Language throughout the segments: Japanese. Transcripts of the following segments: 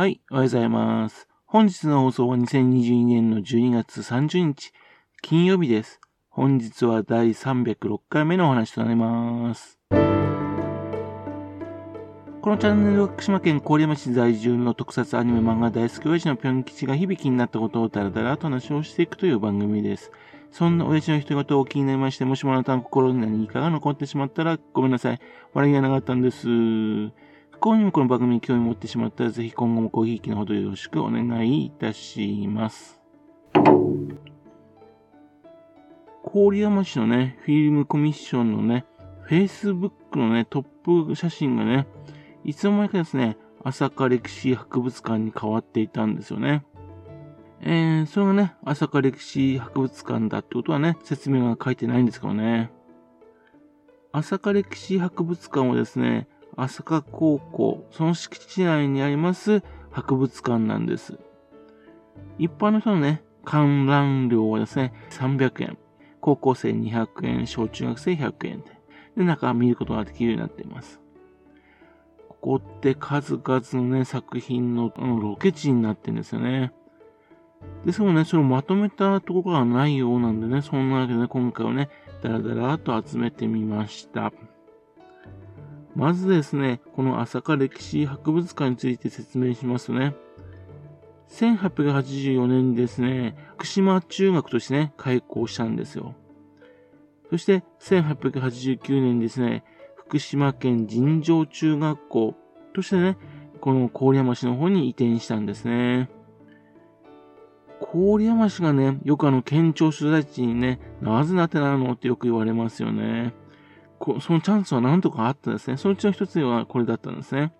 はい、おはようございます。本日の放送は2022年の12月30日、金曜日です。本日は第306回目のお話となります。このチャンネルは福島県郡山市在住の特撮アニメ漫画大好き親父のぴょん吉が響きになったことをダラダラと話をしていくという番組です。そんな親父の人事を気になりまして、もしもあなたの心に何かが残ってしまったらごめんなさい。笑いがなかったんです。幸にもこの番組に興味持ってしまったら、ぜひ今後もごひいきのほどよろしくお願いいたします。郡山市のね、フィルムコミッションのね、Facebook のね、トップ写真がね、いつの間にかですね、朝霞歴史博物館に変わっていたんですよね。えー、それがね、朝霞歴史博物館だってことはね、説明が書いてないんですけどね。朝霞歴史博物館はですね、朝霞高校、その敷地内にあります博物館なんです。一般の人のね、観覧料はですね、300円。高校生200円、小中学生100円で。で、中見ることができるようになっています。ここって数々のね、作品のロケ地になってるんですよね。ですもね、それをまとめたところがないようなんでね、そんなわけでね、今回はね、だらだらと集めてみました。まずですね、この朝霞歴史博物館について説明しますね、1884年にですね、福島中学としてね、開校したんですよ。そして、1889年にですね、福島県尋常中学校としてね、この郡山市の方に移転したんですね。郡山市がね、よくあの県庁所在地にね、なぜなってなるのってよく言われますよね。そのチャンスは何とかあったんですね。そのうちの一つではこれだったんですね。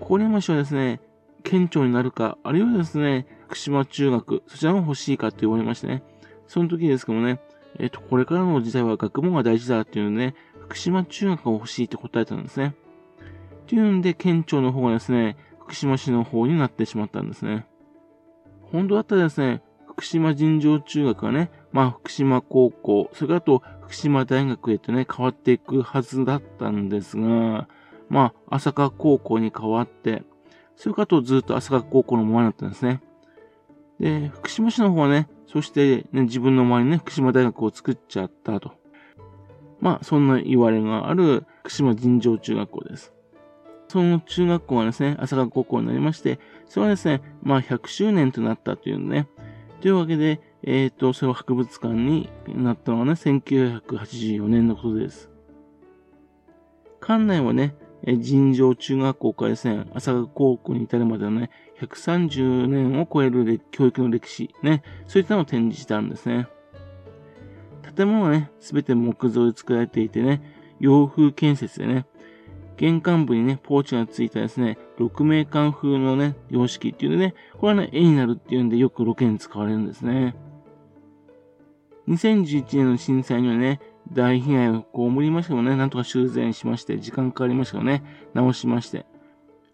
郡山市はですね、県庁になるか、あるいはですね、福島中学、そちらも欲しいかって言われましてね。その時ですけどもね、えっ、と、これからの時代は学問が大事だっていうのでね、福島中学が欲しいって答えたんですね。っていうんで、県庁の方がですね、福島市の方になってしまったんですね。本当だったらですね、福島尋常中学がね、まあ福島高校、それからと福島大学へとね、変わっていくはずだったんですが、まあ、朝霞高校に変わって、それからとずっと朝霞高校のままだったんですね。で、福島市の方はね、そしてね、自分の周りにね、福島大学を作っちゃったと。まあ、そんな言われがある福島尋常中学校です。その中学校はですね、朝霞高校になりまして、それはですね、まあ100周年となったというね。というわけで、えっ、ー、と、それは博物館になったのはね、1984年のことです。館内はね、尋常中学校からですね、朝霞高校に至るまでのね、130年を超える教育の歴史、ね、そういったのを展示してあるんですね。建物はね、すべて木造で作られていてね、洋風建設でね、玄関部にね、ポーチがついたですね、6名間風のね、様式っていうのでね、これはね、絵になるっていうんでよくロケに使われるんですね。2011年の震災にはね、大被害を被りましたけどね、なんとか修繕しまして、時間かかりましたけどね、直しまして。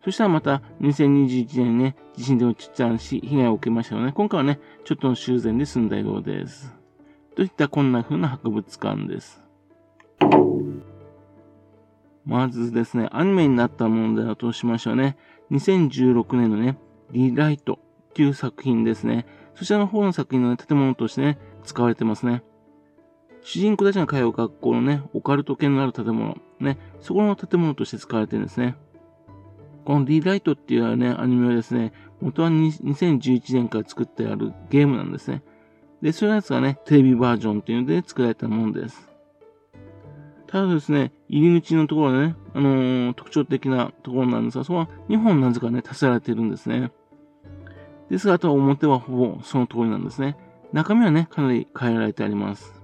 そしたらまた、2021年にね、地震でもちちゃなし、被害を受けましたよね。今回はね、ちょっとの修繕で済んだようです。といったこんな風な博物館です。まずですね、アニメになったものだとしましょうね。2016年のね、リライトっていう作品ですね。そちらの方の作品の、ね、建物としてね、使われてますね。主人公たちが通う学校のね、オカルト系のある建物、ね、そこの建物として使われてるんですね。この D ライトっていうね、アニメはですね、元は2011年から作ってあるゲームなんですね。で、そういうやつがね、テレビバージョンっていうので作られたものです。ただですね、入り口のところはね、あのー、特徴的なところなんですが、そこは2本なぜかね、足されてるんですね。ですが、あとは表はほぼその通りなんですね。中身はね、かなり変えられてあります。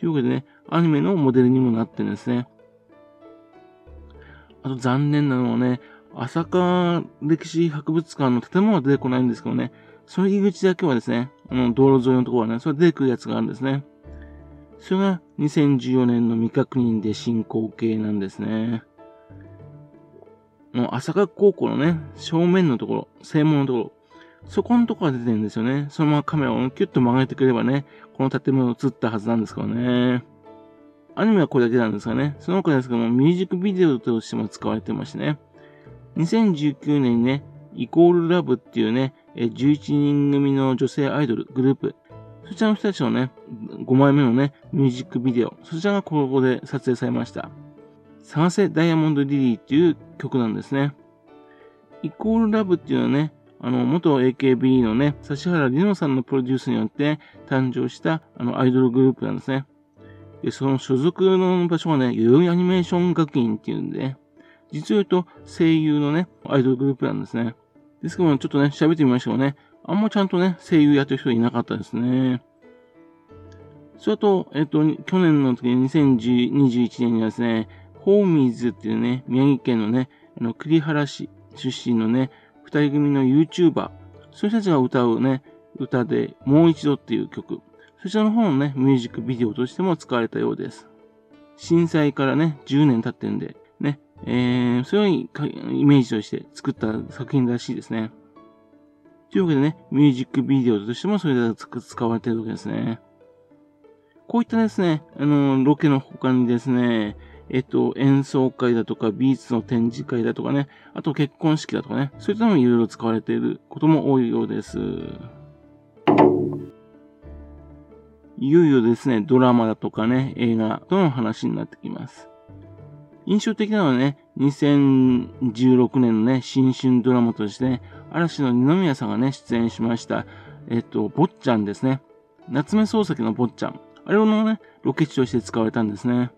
というわけでね、アニメのモデルにもなってるんですね。あと残念なのはね、朝霞歴史博物館の建物は出てこないんですけどね、その入り口だけはですね、あの、道路沿いのところはね、それ出てくるやつがあるんですね。それが2014年の未確認で進行形なんですね。の朝霞高校のね、正面のところ、正門のところ、そこのとこが出てるんですよね。そのままカメラをキュッと曲げてくればね、この建物を映ったはずなんですけどね。アニメはこれだけなんですがね、その他ですけども、ミュージックビデオとしても使われてましてね。2019年にね、イコールラブっていうね、11人組の女性アイドルグループ、そちらの人たちのね、5枚目のね、ミュージックビデオ、そちらがここで撮影されました。探せダイヤモンドリリーっていう曲なんですね。イコールラブっていうのはね、あの、元 AKB のね、指原里乃さんのプロデュースによって誕生したあのアイドルグループなんですね。で、その所属の場所がね、代々木アニメーション学院っていうんで、実を言うと声優のね、アイドルグループなんですね。ですけども、ちょっとね、喋ってみましょうね。あんまちゃんとね、声優やってる人いなかったですね。それと、えっと、去年の時、2021年にはですね、ホーミーズっていうね、宮城県のね、あの、栗原市出身のね、二人組の YouTuber、そういう人たちが歌うね、歌で、もう一度っていう曲、そちらの方のね、ミュージックビデオとしても使われたようです。震災からね、10年経ってるんで、ね、えー、そういうイメージとして作った作品らしいですね。というわけでね、ミュージックビデオとしてもそれが使われてるわけですね。こういったですね、あの、ロケの他にですね、えっと、演奏会だとか、美術の展示会だとかね、あと結婚式だとかね、そういったのもいろいろ使われていることも多いようです。いよいよですね、ドラマだとかね、映画との話になってきます。印象的なのはね、2016年のね、新春ドラマとして、ね、嵐の二宮さんがね、出演しました、えっと、坊ちゃんですね。夏目漱石の坊ちゃん。あれをね、ロケ地として使われたんですね。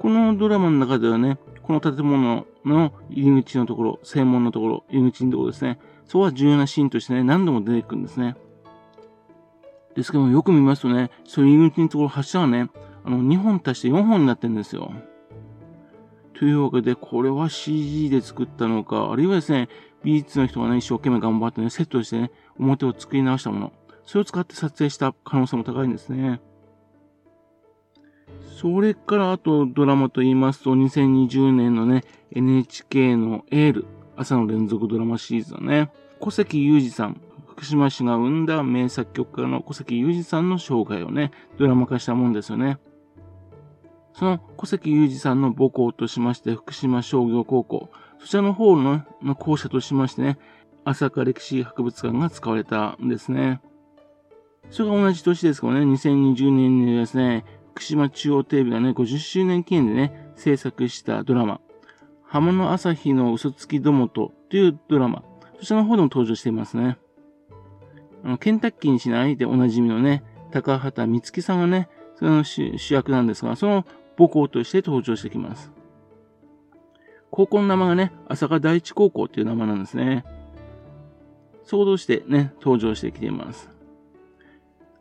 このドラマの中ではね、この建物の入り口のところ、正門のところ、入り口のところですね。そこは重要なシーンとしてね、何度も出てくるんですね。ですけども、よく見ますとね、そういう入り口のところ、柱がね、あの、2本足して4本になってるんですよ。というわけで、これは CG で作ったのか、あるいはですね、美術の人がね、一生懸命頑張ってね、セットしてね、表を作り直したもの。それを使って撮影した可能性も高いんですね。それからあとドラマと言いますと、2020年のね、NHK のエール、朝の連続ドラマシリーズだね。小関裕二さん、福島市が生んだ名作曲家の小関裕二さんの生涯をね、ドラマ化したもんですよね。その小関裕二さんの母校としまして、福島商業高校、そちらの方のの校舎としましてね、朝霞歴史博物館が使われたんですね。それが同じ年ですけどね、2020年にですね、福島中央テレビがね、50周年記念でね、制作したドラマ、浜の朝日の嘘つきどもとというドラマ、そちらの方でも登場していますね。あの、ケンタッキーにしないでおなじみのね、高畑充希さんがね、その主役なんですが、その母校として登場してきます。高校の名前がね、朝霞第一高校っていう名前なんですね。想像してね、登場してきています。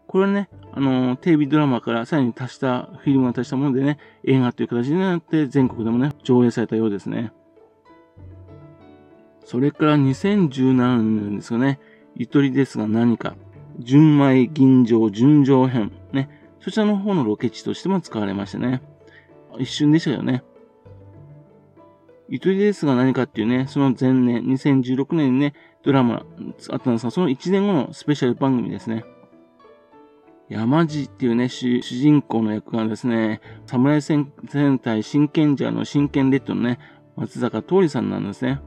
これはね、あの、テレビドラマからさらに足した、フィルムを足したものでね、映画という形になって全国でもね、上映されたようですね。それから2017年ですよね、ゆとりですが何か、純米銀城純情編、ね、そちらの方のロケ地としても使われましたね。一瞬でしたよね。ゆとりですが何かっていうね、その前年、2016年にね、ドラマあったんですが、その1年後のスペシャル番組ですね。山地っていうね、主人公の役がですね、侍戦隊真剣者の真剣レッドのね、松坂桃李さんなんですね。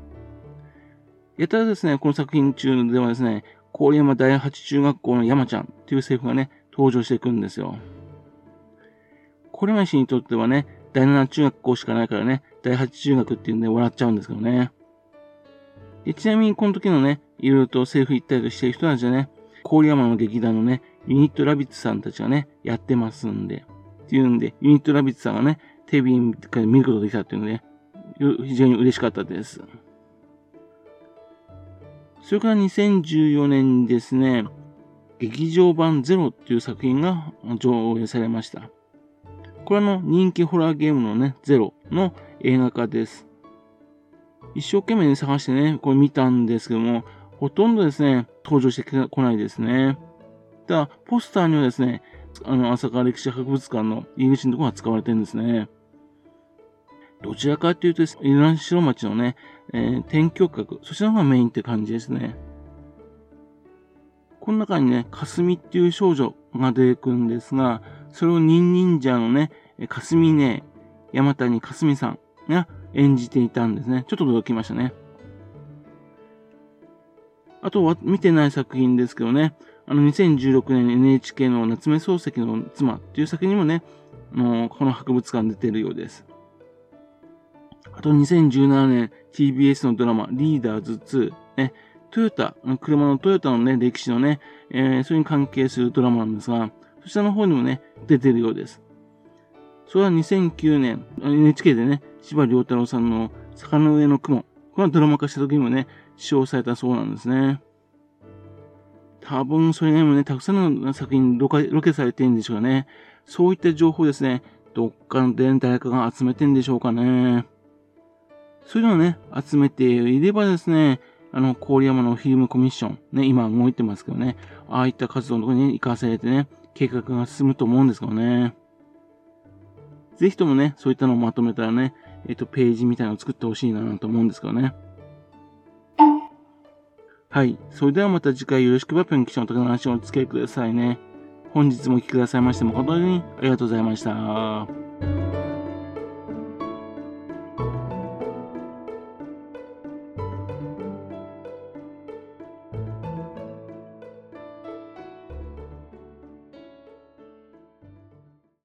やたらですね、この作品中ではですね、郡山第八中学校の山ちゃんっていうセリフがね、登場していくんですよ。郡山氏にとってはね、第七中学校しかないからね、第八中学っていうんで笑っちゃうんですけどね。ちなみにこの時のね、いろいろとセリフ言ったりとしてる人たちはね、郡山の劇団のね、ユニットラビッツさんたちがね、やってますんで、っていうんで、ユニットラビッツさんがね、テレビで見ることができたっていうので、非常に嬉しかったです。それから2014年にですね、劇場版ゼロっていう作品が上映されました。これはの人気ホラーゲームのね、ゼロの映画化です。一生懸命に探してね、これ見たんですけども、ほとんどですね、登場してこないですね。たポスターにはですね、あの、朝霞歴史博物館の入り口のところが使われてるんですね。どちらかというと、イラン城町のね、えー、天橋閣、そちらの方がメインって感じですね。この中にね、かすみっていう少女が出てくるんですが、それを忍忍者のね、かすみね、山谷かすみさんが演じていたんですね。ちょっと驚きましたね。あとは見てない作品ですけどね、あの2016年 NHK の夏目漱石の妻っていう作品にもね、あのこの博物館出てるようです。あと2017年 TBS のドラマリーダーズ2、ね、トヨタ、車のトヨタのね、歴史のね、えー、それに関係するドラマなんですが、そちらの方にもね、出てるようです。それは2009年、NHK でね、柴良太郎さんの坂の上の雲、このドラマ化した時にもね、使用されたそうなんですね。多分それにもね、たくさんの作品ロケロケされてるんでしょうね。そういった情報ですね、どっかで誰かが集めてんでしょうかね。そういうのをね、集めていればですね、あの、郡山のフィルムコミッション、ね、今動いてますけどね、ああいった活動のところに活かされてね、計画が進むと思うんですけどね。ぜひともね、そういったのをまとめたらね、えっ、と、ページみたいなのを作ってほしいなと思うんですけどね。はい。それではまた次回よろしくばペンキちゃんとの話をお付き合いくださいね。本日もお聴きくださいまして誠にありがとうございました。